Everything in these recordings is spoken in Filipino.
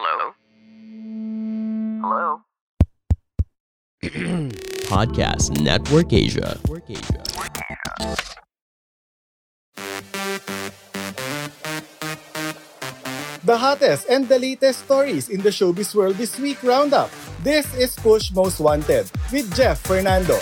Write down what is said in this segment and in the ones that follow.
Hello? Hello? Podcast Network Asia. The hottest and the latest stories in the showbiz world this week roundup. This is Push Most Wanted with Jeff Fernando.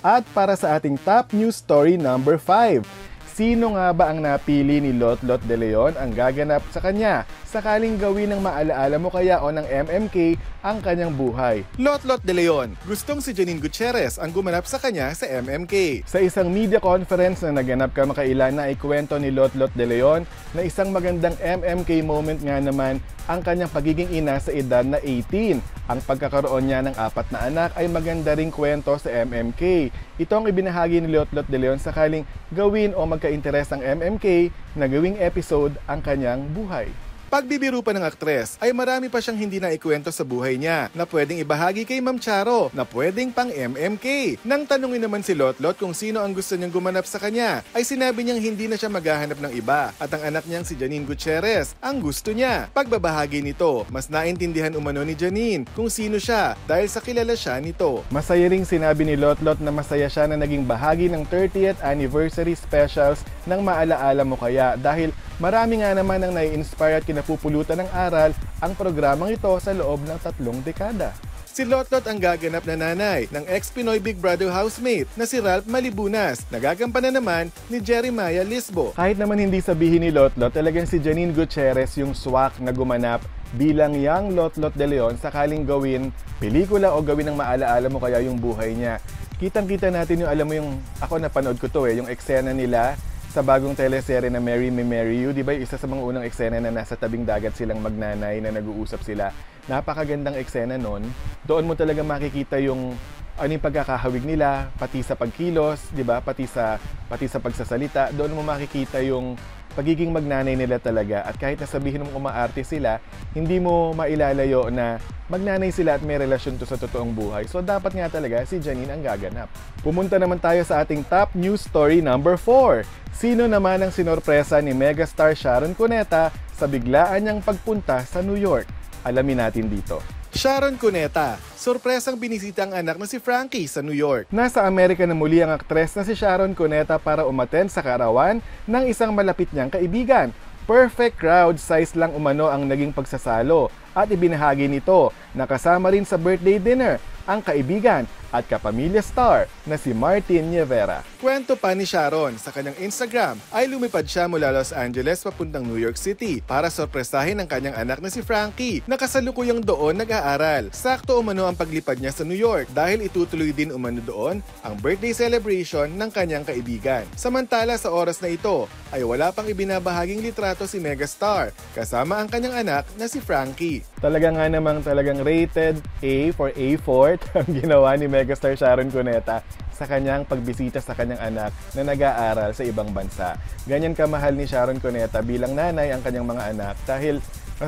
At para sa ating top news story number 5, sino nga ba ang napili ni Lotlot de Leon ang gaganap sa kanya sakaling gawin ng maalaala mo kaya o ng MMK ang kanyang buhay? Lotlot de Leon, gustong si Janine Gutierrez ang gumanap sa kanya sa MMK. Sa isang media conference na naganap kamakailan na ikwento ni Lotlot de Leon na isang magandang MMK moment nga naman ang kanyang pagiging ina sa edad na 18. Ang pagkakaroon niya ng apat na anak ay maganda ring kwento sa MMK. Ito ang ibinahagi ni Lotlot de Leon sakaling gawin o magka-interes ang MMK na gawing episode ang kanyang buhay. Pagbibiro pa ng aktres ay marami pa siyang hindi na ikwento sa buhay niya na pwedeng ibahagi kay Ma'am Charo na pwedeng pang MMK. Nang tanungin naman si Lotlot kung sino ang gusto niyang gumanap sa kanya, ay sinabi niyang hindi na siya maghahanap ng iba at ang anak niyang si Janine Gutierrez ang gusto niya. Pagbabahagi nito, mas naintindihan umano ni Janine kung sino siya dahil sa kilala siya nito. Masaya ring sinabi ni Lotlot na masaya siya na naging bahagi ng 30th anniversary specials ng Maalaala Mo Kaya dahil marami nga naman ang nai-inspire at kinapupulutan ng aral ang programang ito sa loob ng tatlong dekada. Si Lotlot ang gaganap na nanay ng ex-Pinoy Big Brother housemate na si Ralph Malibunas. Nagagampanan naman ni Jeremiah Lisbo. Kahit naman hindi sabihin ni Lotlot, talagang si Janine Gutierrez yung swak na gumanap bilang young Lotlot de Leon sakaling gawin pelikula o gawin ng maalaala mo kaya yung buhay niya. Kitang-kita natin yung alam mo yung ako napanood ko to eh, yung eksena nila sa bagong teleserye na Mary Me Marry You, di ba isa sa mga unang eksena na nasa tabing dagat silang magnanay na nag-uusap sila. Napakagandang eksena nun. Doon mo talaga makikita yung ano yung pagkakahawig nila, pati sa pagkilos, di ba? Pati sa, pati sa pagsasalita. Doon mo makikita yung pagiging magnanay nila talaga. At kahit nasabihin mong umaarte sila, hindi mo mailalayo na magnanay sila at may relasyon to sa totoong buhay. So dapat nga talaga si Janine ang gaganap. Pumunta naman tayo sa ating top news story number 4. Sino naman ang sinorpresa ni megastar Sharon Cuneta sa biglaan niyang pagpunta sa New York? Alamin natin dito. Sharon Cuneta, sorpresang binisita ang anak na si Frankie sa New York. Nasa Amerika na muli ang aktres na si Sharon Cuneta para umaten sa karawan ng isang malapit niyang kaibigan. Perfect crowd size lang umano ang naging pagsasalo at ibinahagi nito na kasama rin sa birthday dinner ang kaibigan at kapamilya star na si Martin Nievera. Kwento pa ni Sharon sa kanyang Instagram ay lumipad siya mula Los Angeles papuntang New York City para sorpresahin ang kanyang anak na si Frankie na kasalukuyang doon nag-aaral. Sakto umano ang paglipad niya sa New York dahil itutuloy din umano doon ang birthday celebration ng kanyang kaibigan. Samantala sa oras na ito ay wala pang ibinabahaging litrato si megastar kasama ang kanyang anak na si Frankie. Talaga nga namang talagang rated A for A4 ang ginawa ni megastar Sharon Cuneta sa kanyang pagbisita sa kanyang anak na nag-aaral sa ibang bansa. Ganyan kamahal ni Sharon Cuneta bilang nanay ang kanyang mga anak dahil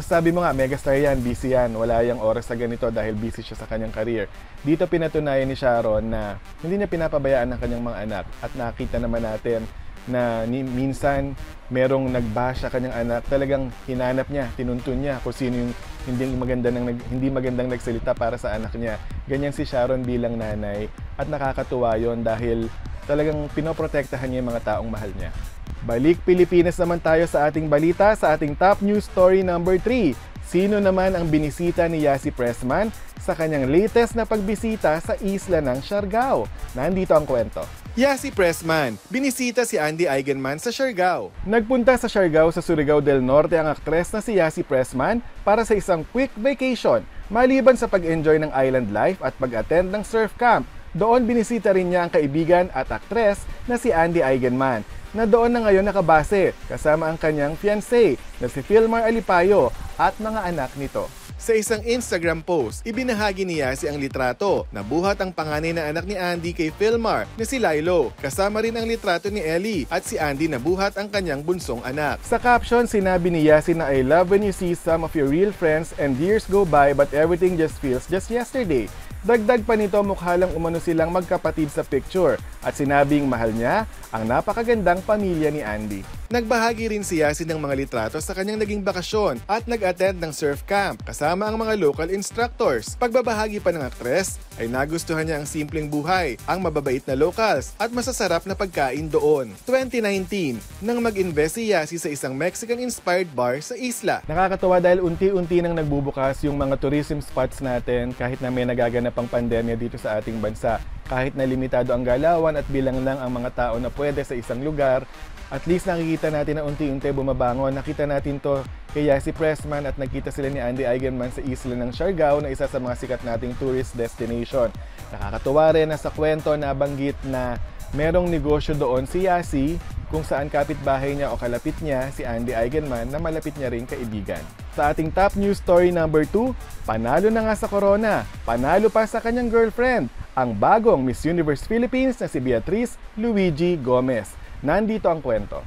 sabi mo nga, megastar yan, busy yan, wala yung oras sa ganito dahil busy siya sa kanyang career. Dito pinatunayan ni Sharon na hindi niya pinapabayaan ang kanyang mga anak at nakita naman natin na ni, minsan merong nagbash sa kanyang anak, talagang hinanap niya, tinuntun niya kung sino yung hindi maganda nang hindi magandang nagsalita para sa anak niya. Ganyan si Sharon bilang nanay at nakakatuwa 'yon dahil talagang pinoprotektahan niya yung mga taong mahal niya. Balik Pilipinas naman tayo sa ating balita sa ating top news story number 3. Sino naman ang binisita ni Yasi Pressman sa kanyang latest na pagbisita sa isla ng Siargao? Nandito ang kwento. Yasi Pressman, binisita si Andy Eigenman sa Siargao. Nagpunta sa Siargao sa Surigao del Norte ang aktres na si Yasi Pressman para sa isang quick vacation maliban sa pag-enjoy ng island life at pag-attend ng surf camp. Doon binisita rin niya ang kaibigan at aktres na si Andy Eigenman na doon na ngayon nakabase kasama ang kanyang fiancé na si Philmar Alipayo at mga anak nito. Sa isang Instagram post, ibinahagi ni Yasi ang litrato na buhat ang panganay na anak ni Andy kay Philmar na si Lilo. Kasama rin ang litrato ni Ellie at si Andy na buhat ang kanyang bunsong anak. Sa caption, sinabi ni Yasi na I love when you see some of your real friends and years go by but everything just feels just yesterday. Dagdag pa nito mukha lang umano silang magkapatid sa picture at sinabing mahal niya ang napakagandang pamilya ni Andy. Nagbahagi rin si Yasin ng mga litrato sa kanyang naging bakasyon at nag-attend ng surf camp kasama ang mga local instructors. Pagbabahagi pa ng aktres ay nagustuhan niya ang simpleng buhay, ang mababait na locals at masasarap na pagkain doon. 2019, nang mag-invest si Yasi sa isang Mexican-inspired bar sa isla. Nakakatawa dahil unti-unti nang nagbubukas yung mga tourism spots natin kahit na may nagaganap pang pandemya dito sa ating bansa. Kahit na limitado ang galawan at bilang lang ang mga tao na pwede sa isang lugar, at least nakikita natin na unti-unti bumabangon. Nakita natin to kay Yasi Pressman at nagkita sila ni Andy Eigenman sa isla ng Siargao na isa sa mga sikat nating tourist destination. Nakakatuwa rin na sa kwento nabanggit na merong negosyo doon si Yasi kung saan kapitbahay niya o kalapit niya si Andy Eigenman na malapit niya rin kaibigan. Sa ating top news story number 2, panalo na nga sa corona. Panalo pa sa kanyang girlfriend, ang bagong Miss Universe Philippines na si Beatrice Luigi Gomez. Nandito ang kwento.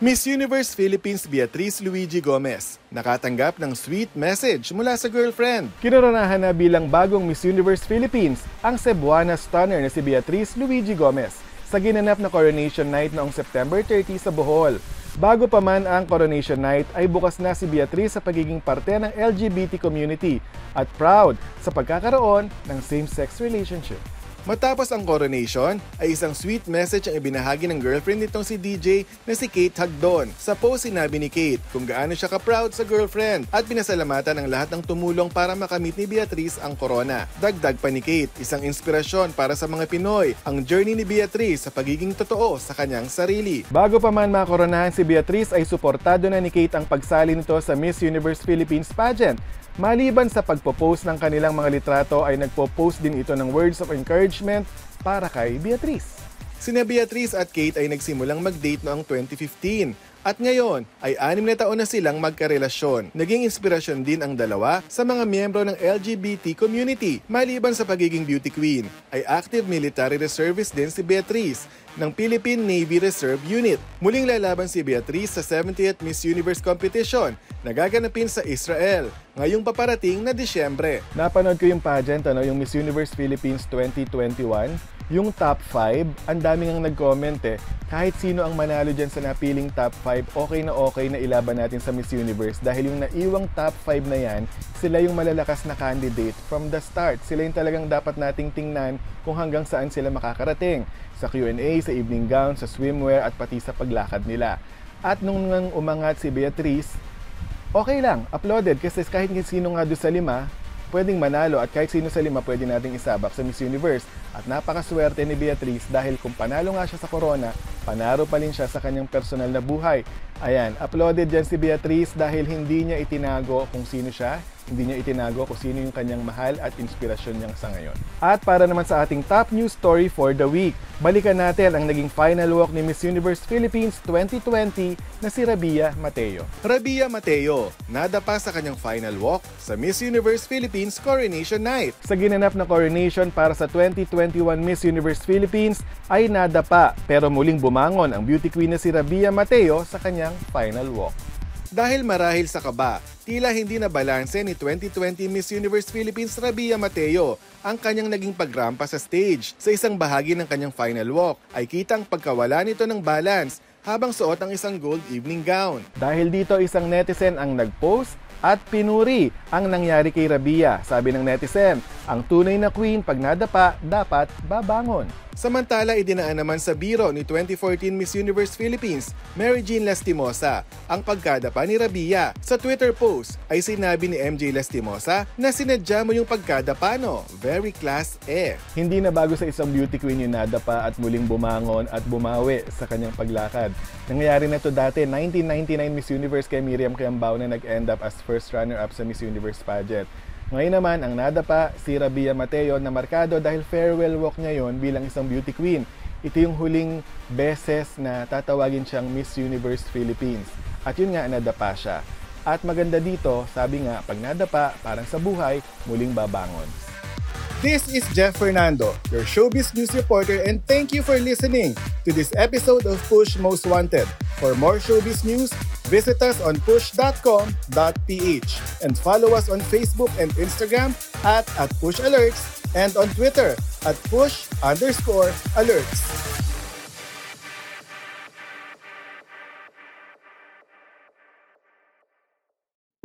Miss Universe Philippines Beatrice Luigi Gomez nakatanggap ng sweet message mula sa girlfriend. Kinoronahan na bilang bagong Miss Universe Philippines ang Cebuana stunner na si Beatrice Luigi Gomez sa ginanap na coronation night noong September 30 sa Bohol. Bago pa man ang coronation night ay bukas na si Beatrice sa pagiging parte ng LGBT community at proud sa pagkakaroon ng same-sex relationship. Matapos ang coronation, ay isang sweet message ang ibinahagi ng girlfriend nitong si DJ na si Kate Hagdon. Sa post sinabi ni Kate kung gaano siya ka-proud sa girlfriend at pinasalamatan ang lahat ng tumulong para makamit ni Beatrice ang corona. Dagdag pa ni Kate, isang inspirasyon para sa mga Pinoy ang journey ni Beatrice sa pagiging totoo sa kanyang sarili. Bago pa man makoronahan si Beatrice ay suportado na ni Kate ang pagsali nito sa Miss Universe Philippines pageant Maliban sa pagpo-post ng kanilang mga litrato ay nagpo-post din ito ng words of encouragement para kay Beatrice. Sina Beatrice at Kate ay nagsimulang mag-date noong 2015 at ngayon ay anim na taon na silang magkarelasyon. Naging inspirasyon din ang dalawa sa mga miyembro ng LGBT community. Maliban sa pagiging beauty queen, ay active military reservist din si Beatrice ng Philippine Navy Reserve Unit. Muling lalaban si Beatrice sa 70th Miss Universe competition na gaganapin sa Israel ngayong paparating na Disyembre. Napanood ko yung pageant, ano, yung Miss Universe Philippines 2021 yung top 5, ang daming ang nag-comment eh. Kahit sino ang manalo dyan sa napiling top 5, okay na okay na ilaban natin sa Miss Universe dahil yung naiwang top 5 na yan, sila yung malalakas na candidate from the start. Sila yung talagang dapat nating tingnan kung hanggang saan sila makakarating. Sa Q&A, sa evening gown, sa swimwear at pati sa paglakad nila. At nung nang umangat si Beatrice, okay lang, uploaded kasi kahit sino nga doon sa lima, pwedeng manalo at kahit sino sa lima pwede nating isabak sa Miss Universe. At napakaswerte ni Beatrice dahil kung panalo nga siya sa corona, panaro pa rin siya sa kanyang personal na buhay. Ayan, uploaded dyan si Beatrice dahil hindi niya itinago kung sino siya, hindi niya itinago kung sino yung kanyang mahal at inspirasyon niya sa ngayon. At para naman sa ating top news story for the week, balikan natin ang naging final walk ni Miss Universe Philippines 2020 na si Rabia Mateo. Rabia Mateo, nadapa sa kanyang final walk sa Miss Universe Philippines Coronation Night. Sa ginanap na coronation para sa 2021 Miss Universe Philippines ay nadapa pero muling bumangon ang beauty queen na si Rabia Mateo sa kanyang final walk. Dahil marahil sa kaba, tila hindi na balanse ni 2020 Miss Universe Philippines Rabia Mateo ang kanyang naging pagrampa sa stage. Sa isang bahagi ng kanyang final walk ay kitang pagkawala nito ng balance habang suot ang isang gold evening gown. Dahil dito isang netizen ang nag-post at pinuri ang nangyari kay Rabia. Sabi ng netizen, ang tunay na queen pag nadapa, dapat babangon. Samantala, idinaan naman sa biro ni 2014 Miss Universe Philippines, Mary Jean Lastimosa, ang pagkadapa ni Rabia. Sa Twitter post ay sinabi ni MJ Lastimosa na sinadya mo yung pagkadapa no, very class F. Hindi na bago sa isang beauty queen yung nadapa at muling bumangon at bumawi sa kanyang paglakad. Nangyayari na to dati, 1999 Miss Universe kay Miriam Kiambao na nag-end up as first runner-up sa Miss Universe pageant. Ngayon naman, ang nadapa si Rabia Mateo na markado dahil farewell walk niya yon bilang isang beauty queen. Ito yung huling beses na tatawagin siyang Miss Universe Philippines. At yun nga, nadapa siya. At maganda dito, sabi nga, pag nadapa, parang sa buhay, muling babangon. This is Jeff Fernando, your showbiz news reporter and thank you for listening to this episode of Push Most Wanted. For more showbiz news, Visit us on push.com.ph and follow us on Facebook and Instagram at, at Push and on Twitter at push underscore alerts.